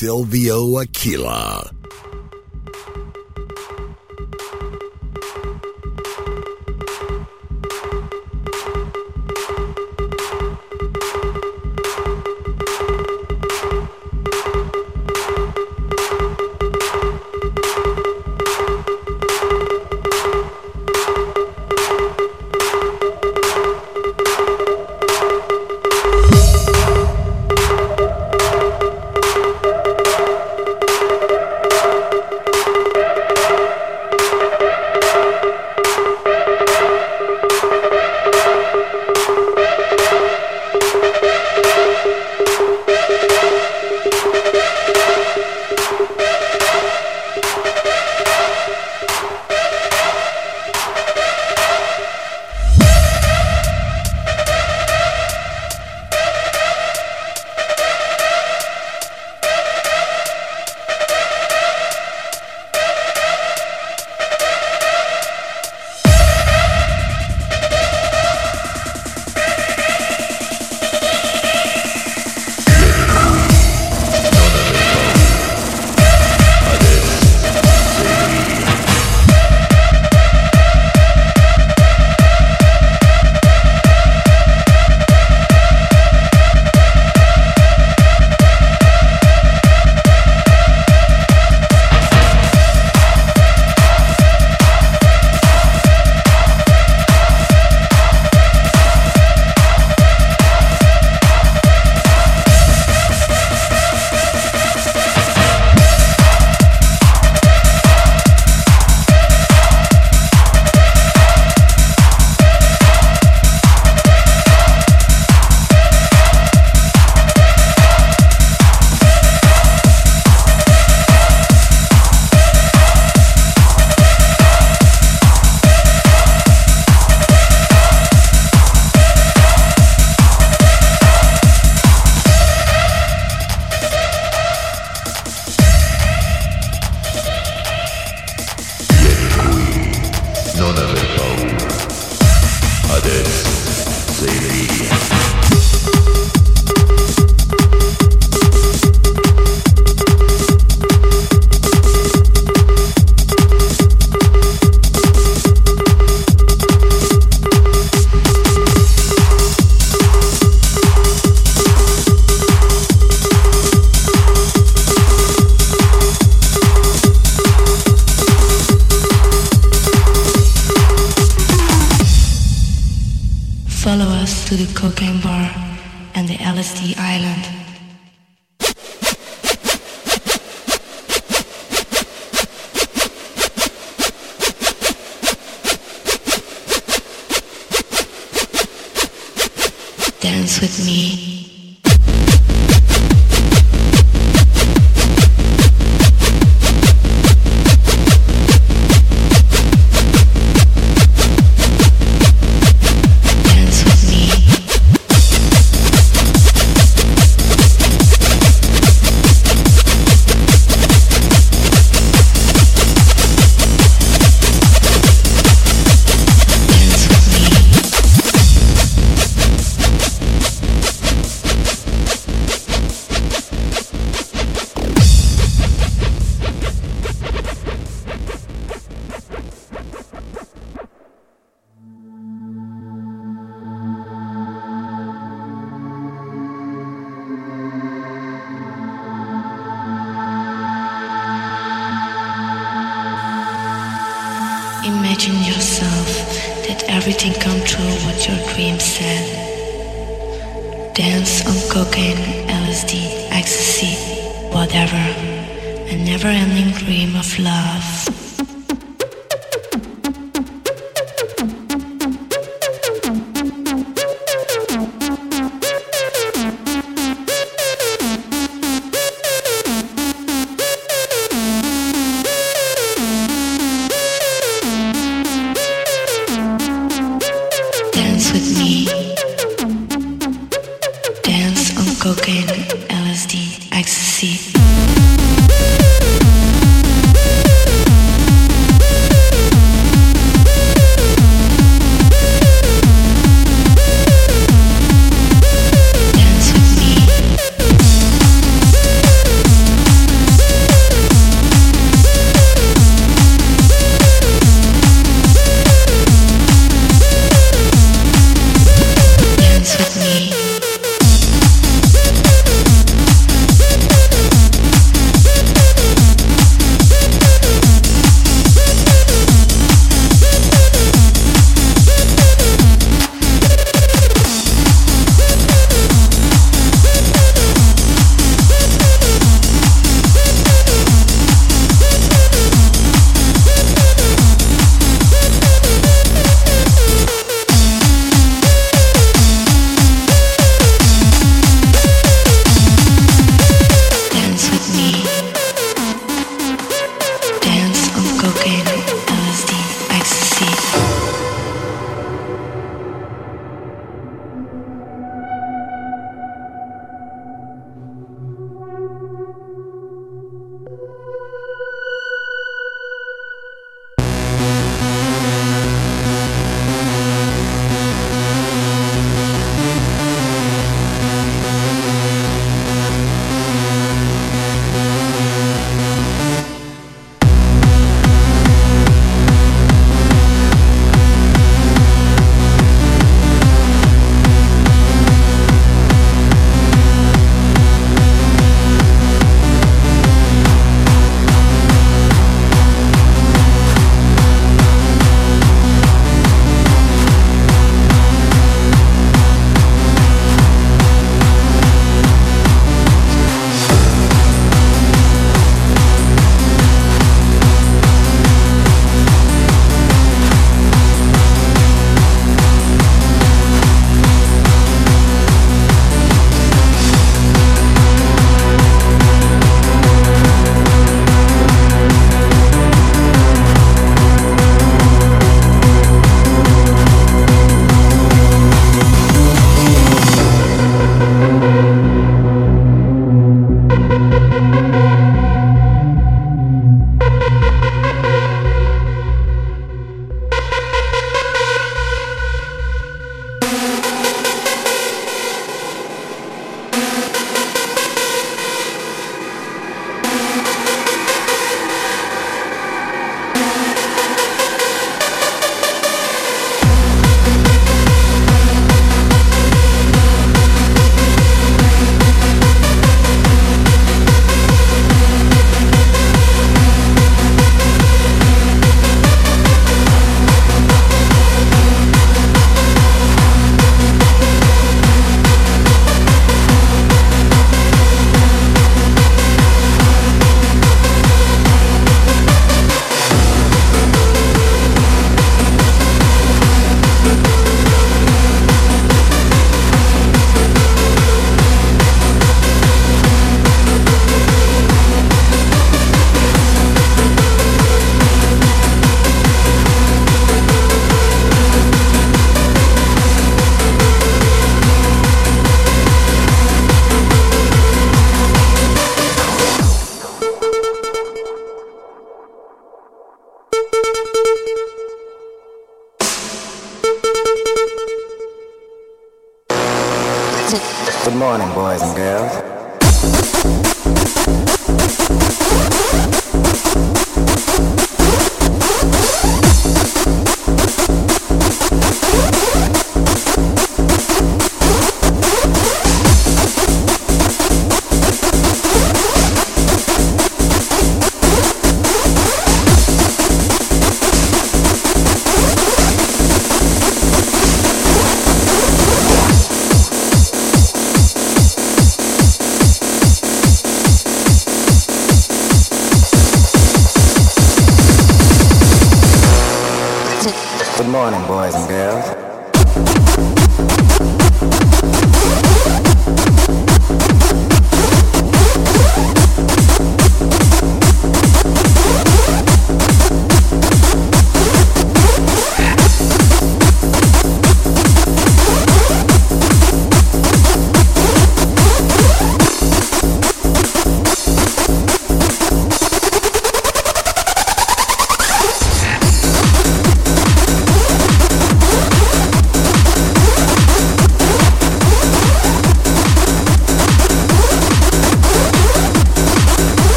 Silvio Aquila.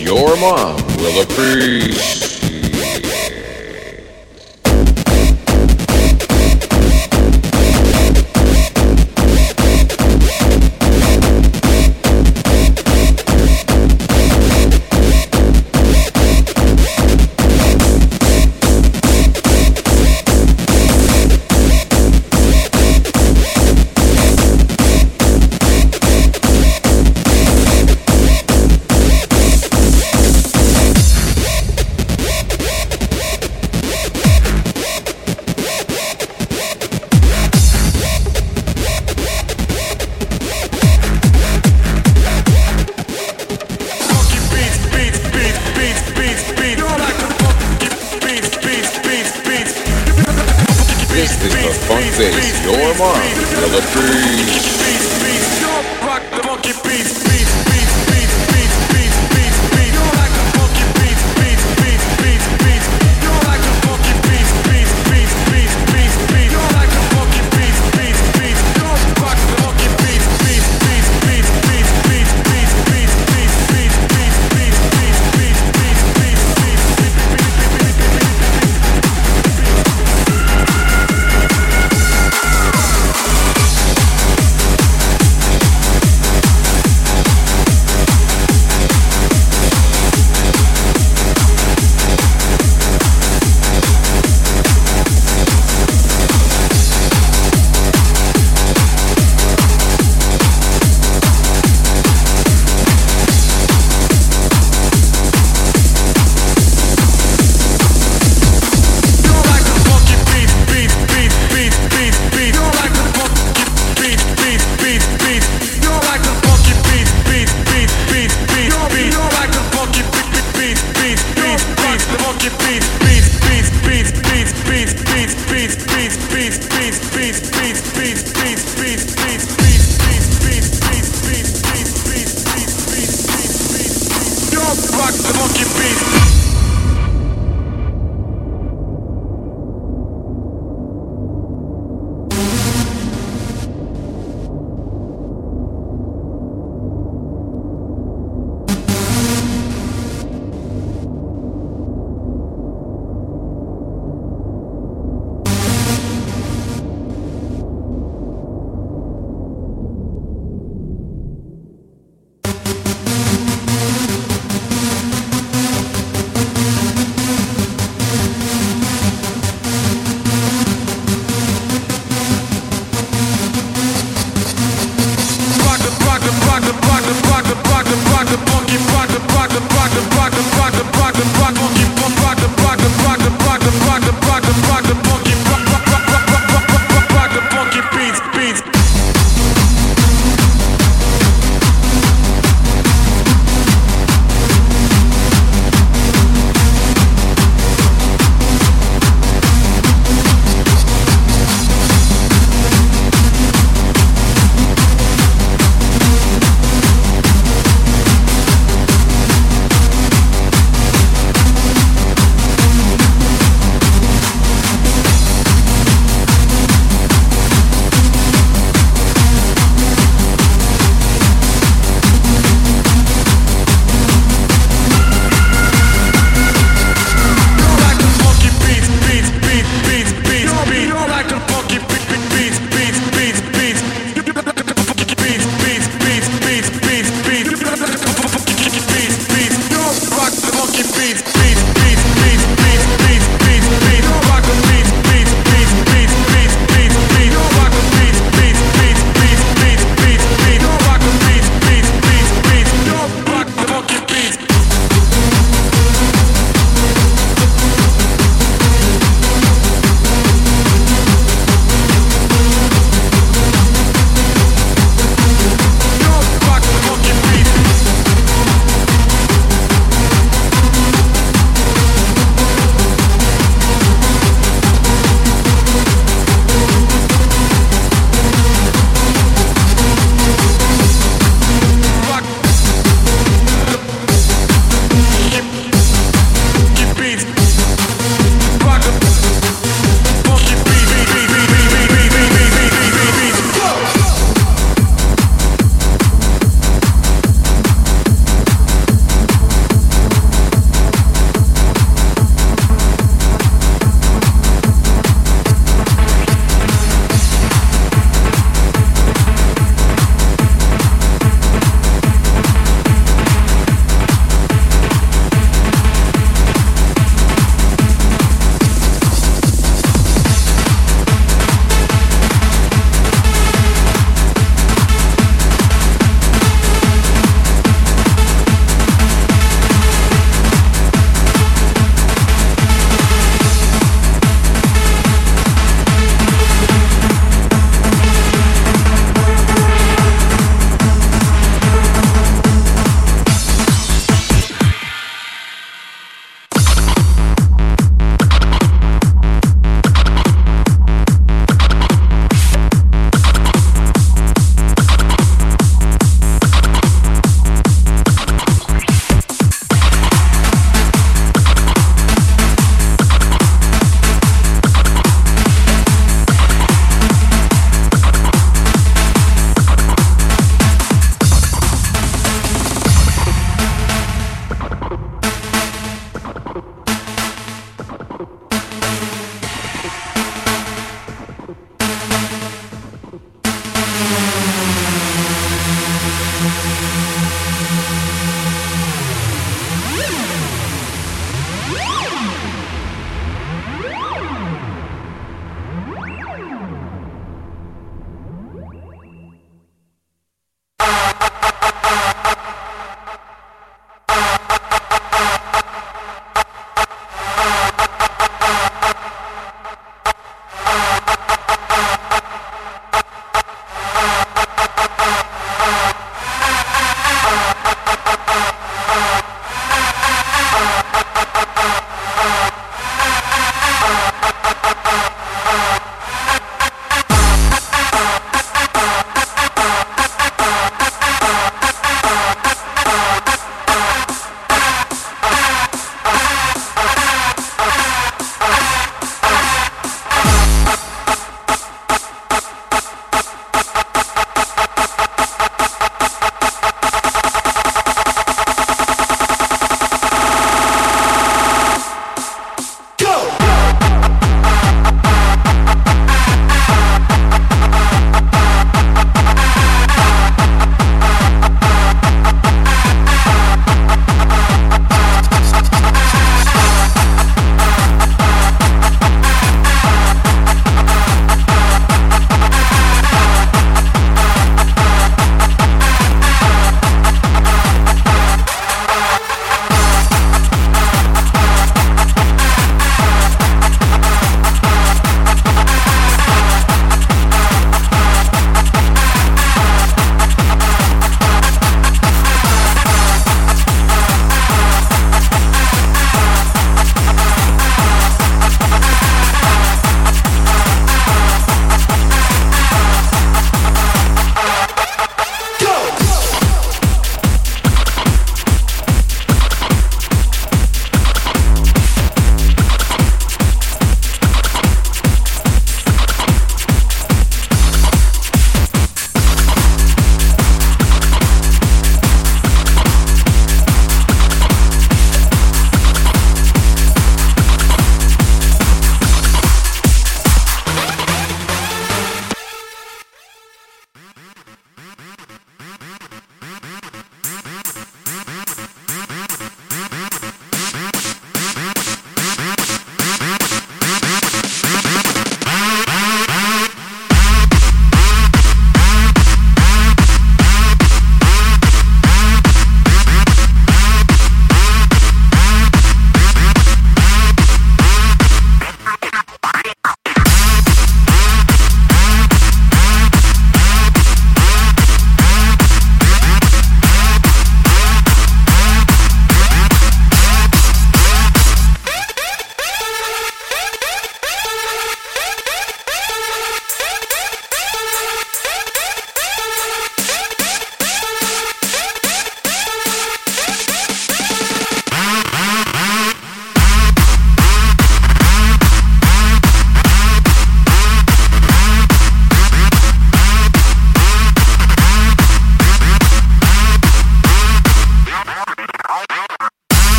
Your mom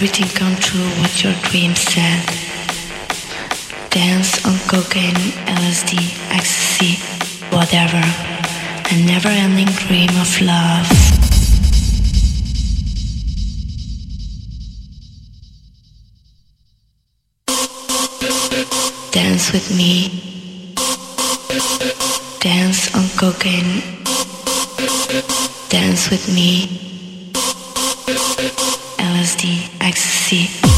everything come true what your dream said. Dance on cocaine, LSD, ecstasy, whatever. A never ending dream of love. Dance with me. Dance on cocaine. Dance with me. LSD, ecstasy.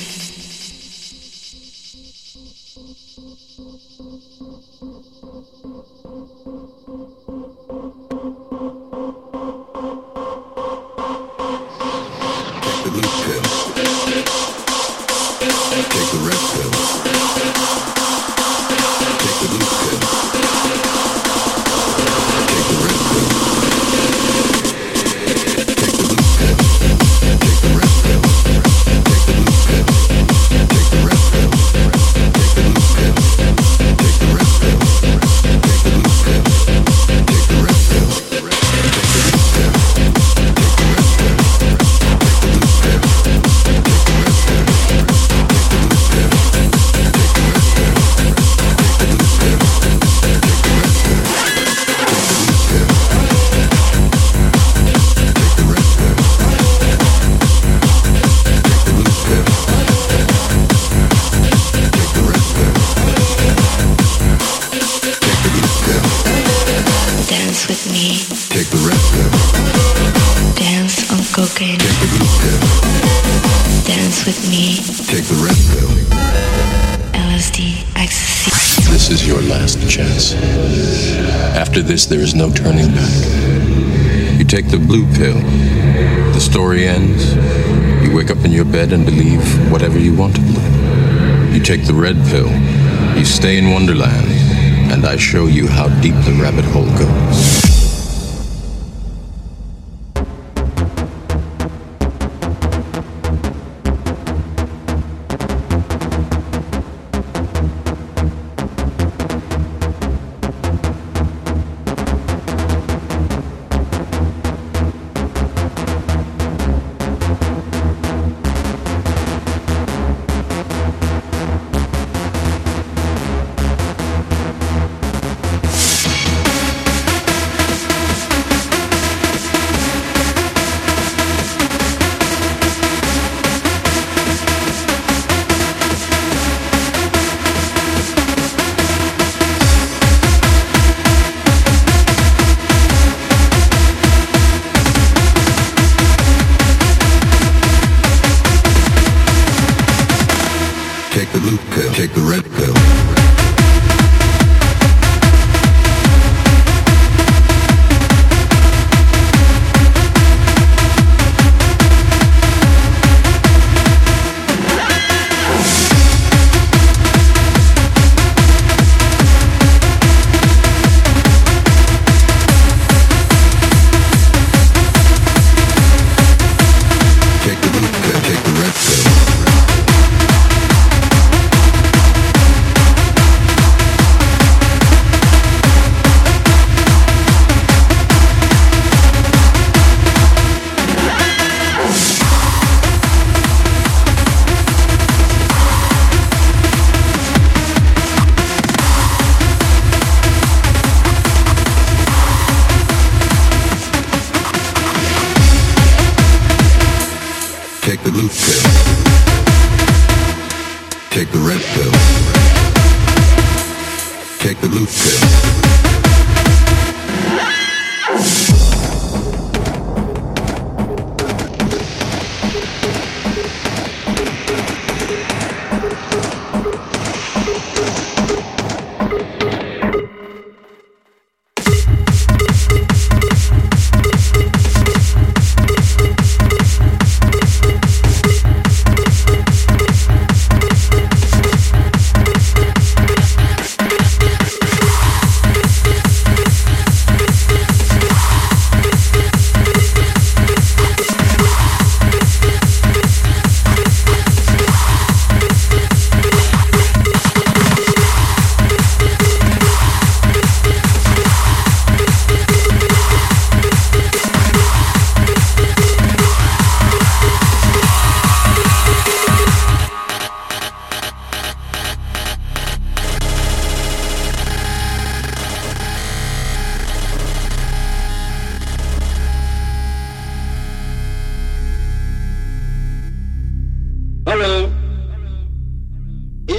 show you how deep the rabbit hole goes.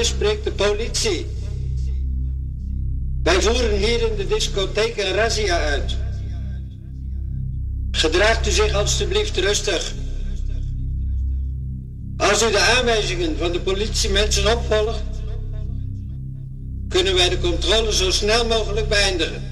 hier spreekt de politie. Wij voeren hier in de discotheek een razzia uit. Gedraagt u zich alstublieft rustig. Als u de aanwijzingen van de politiemensen opvolgt, kunnen wij de controle zo snel mogelijk beëindigen.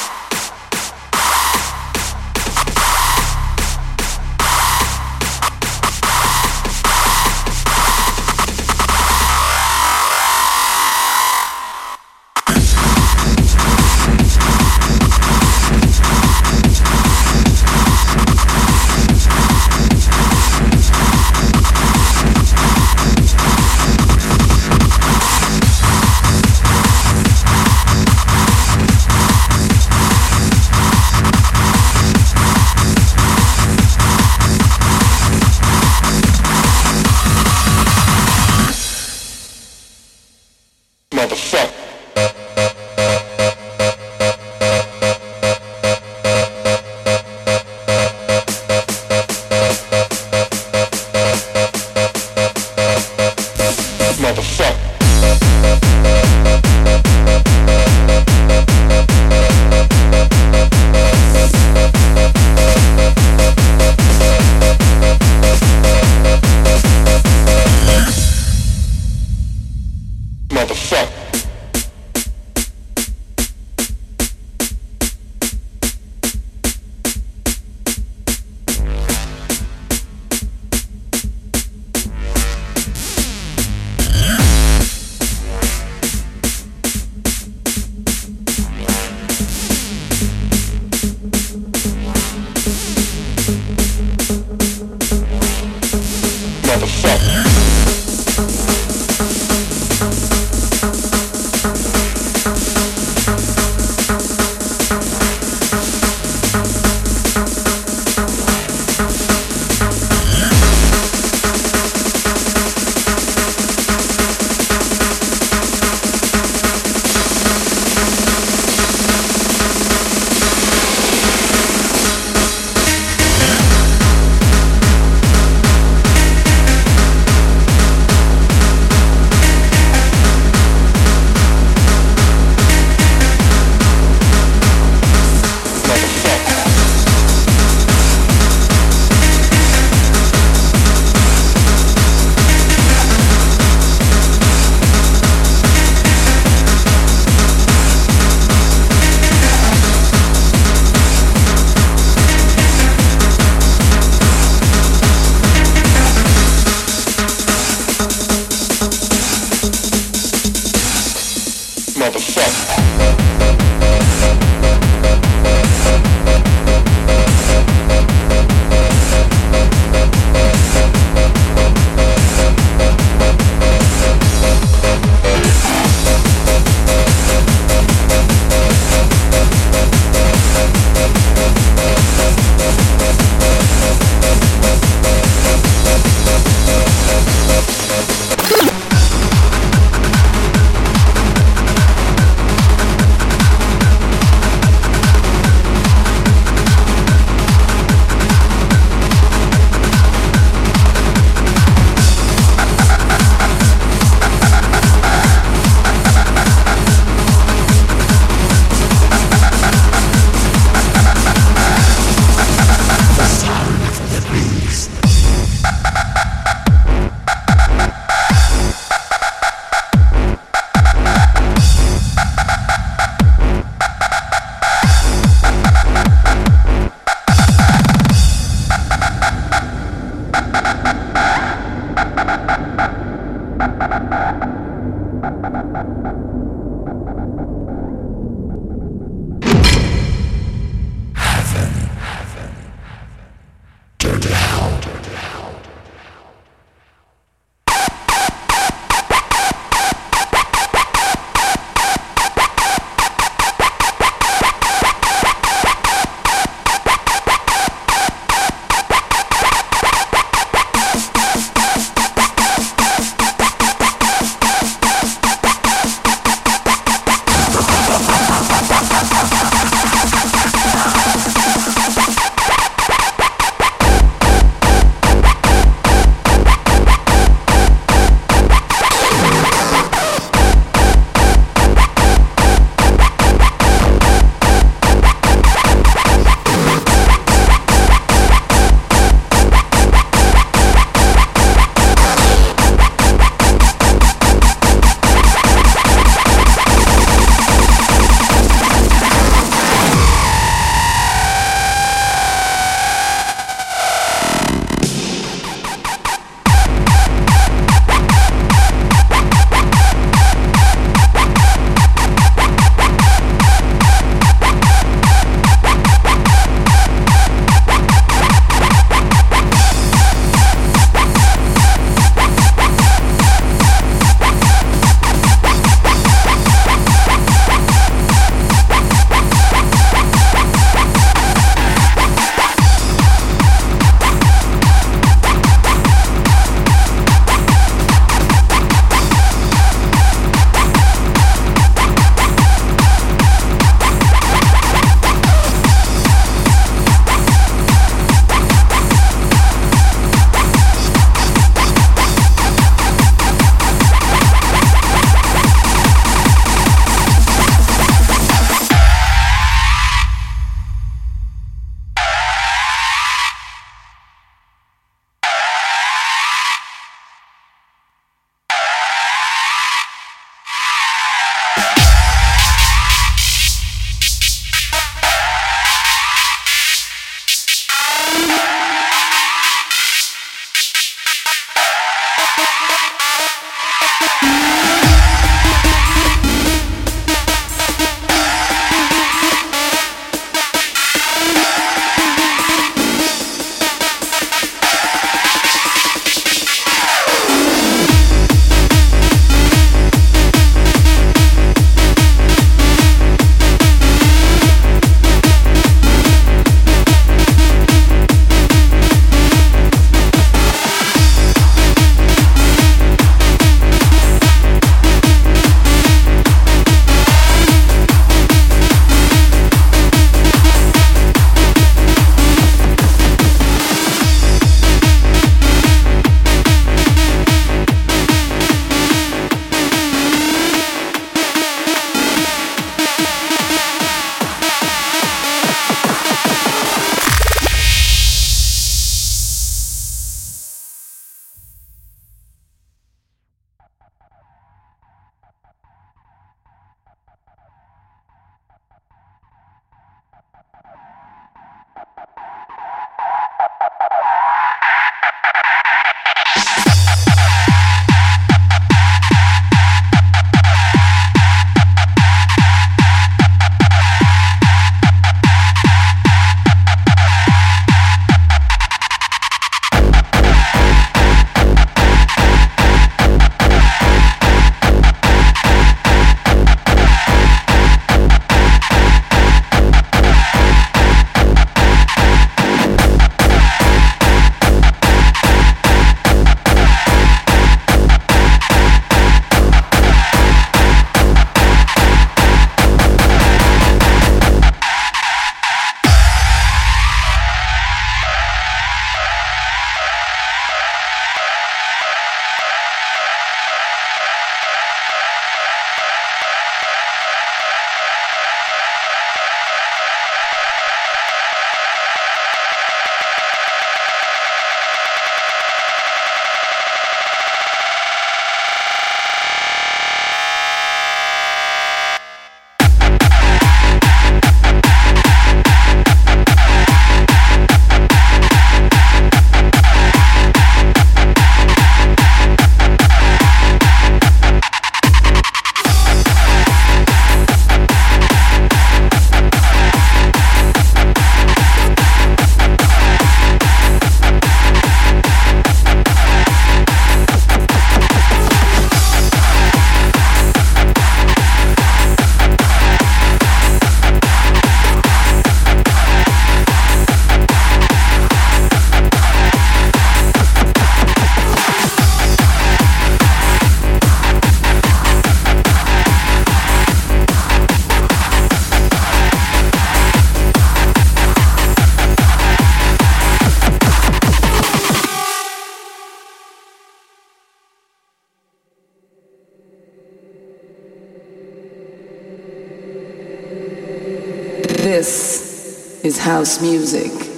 house music.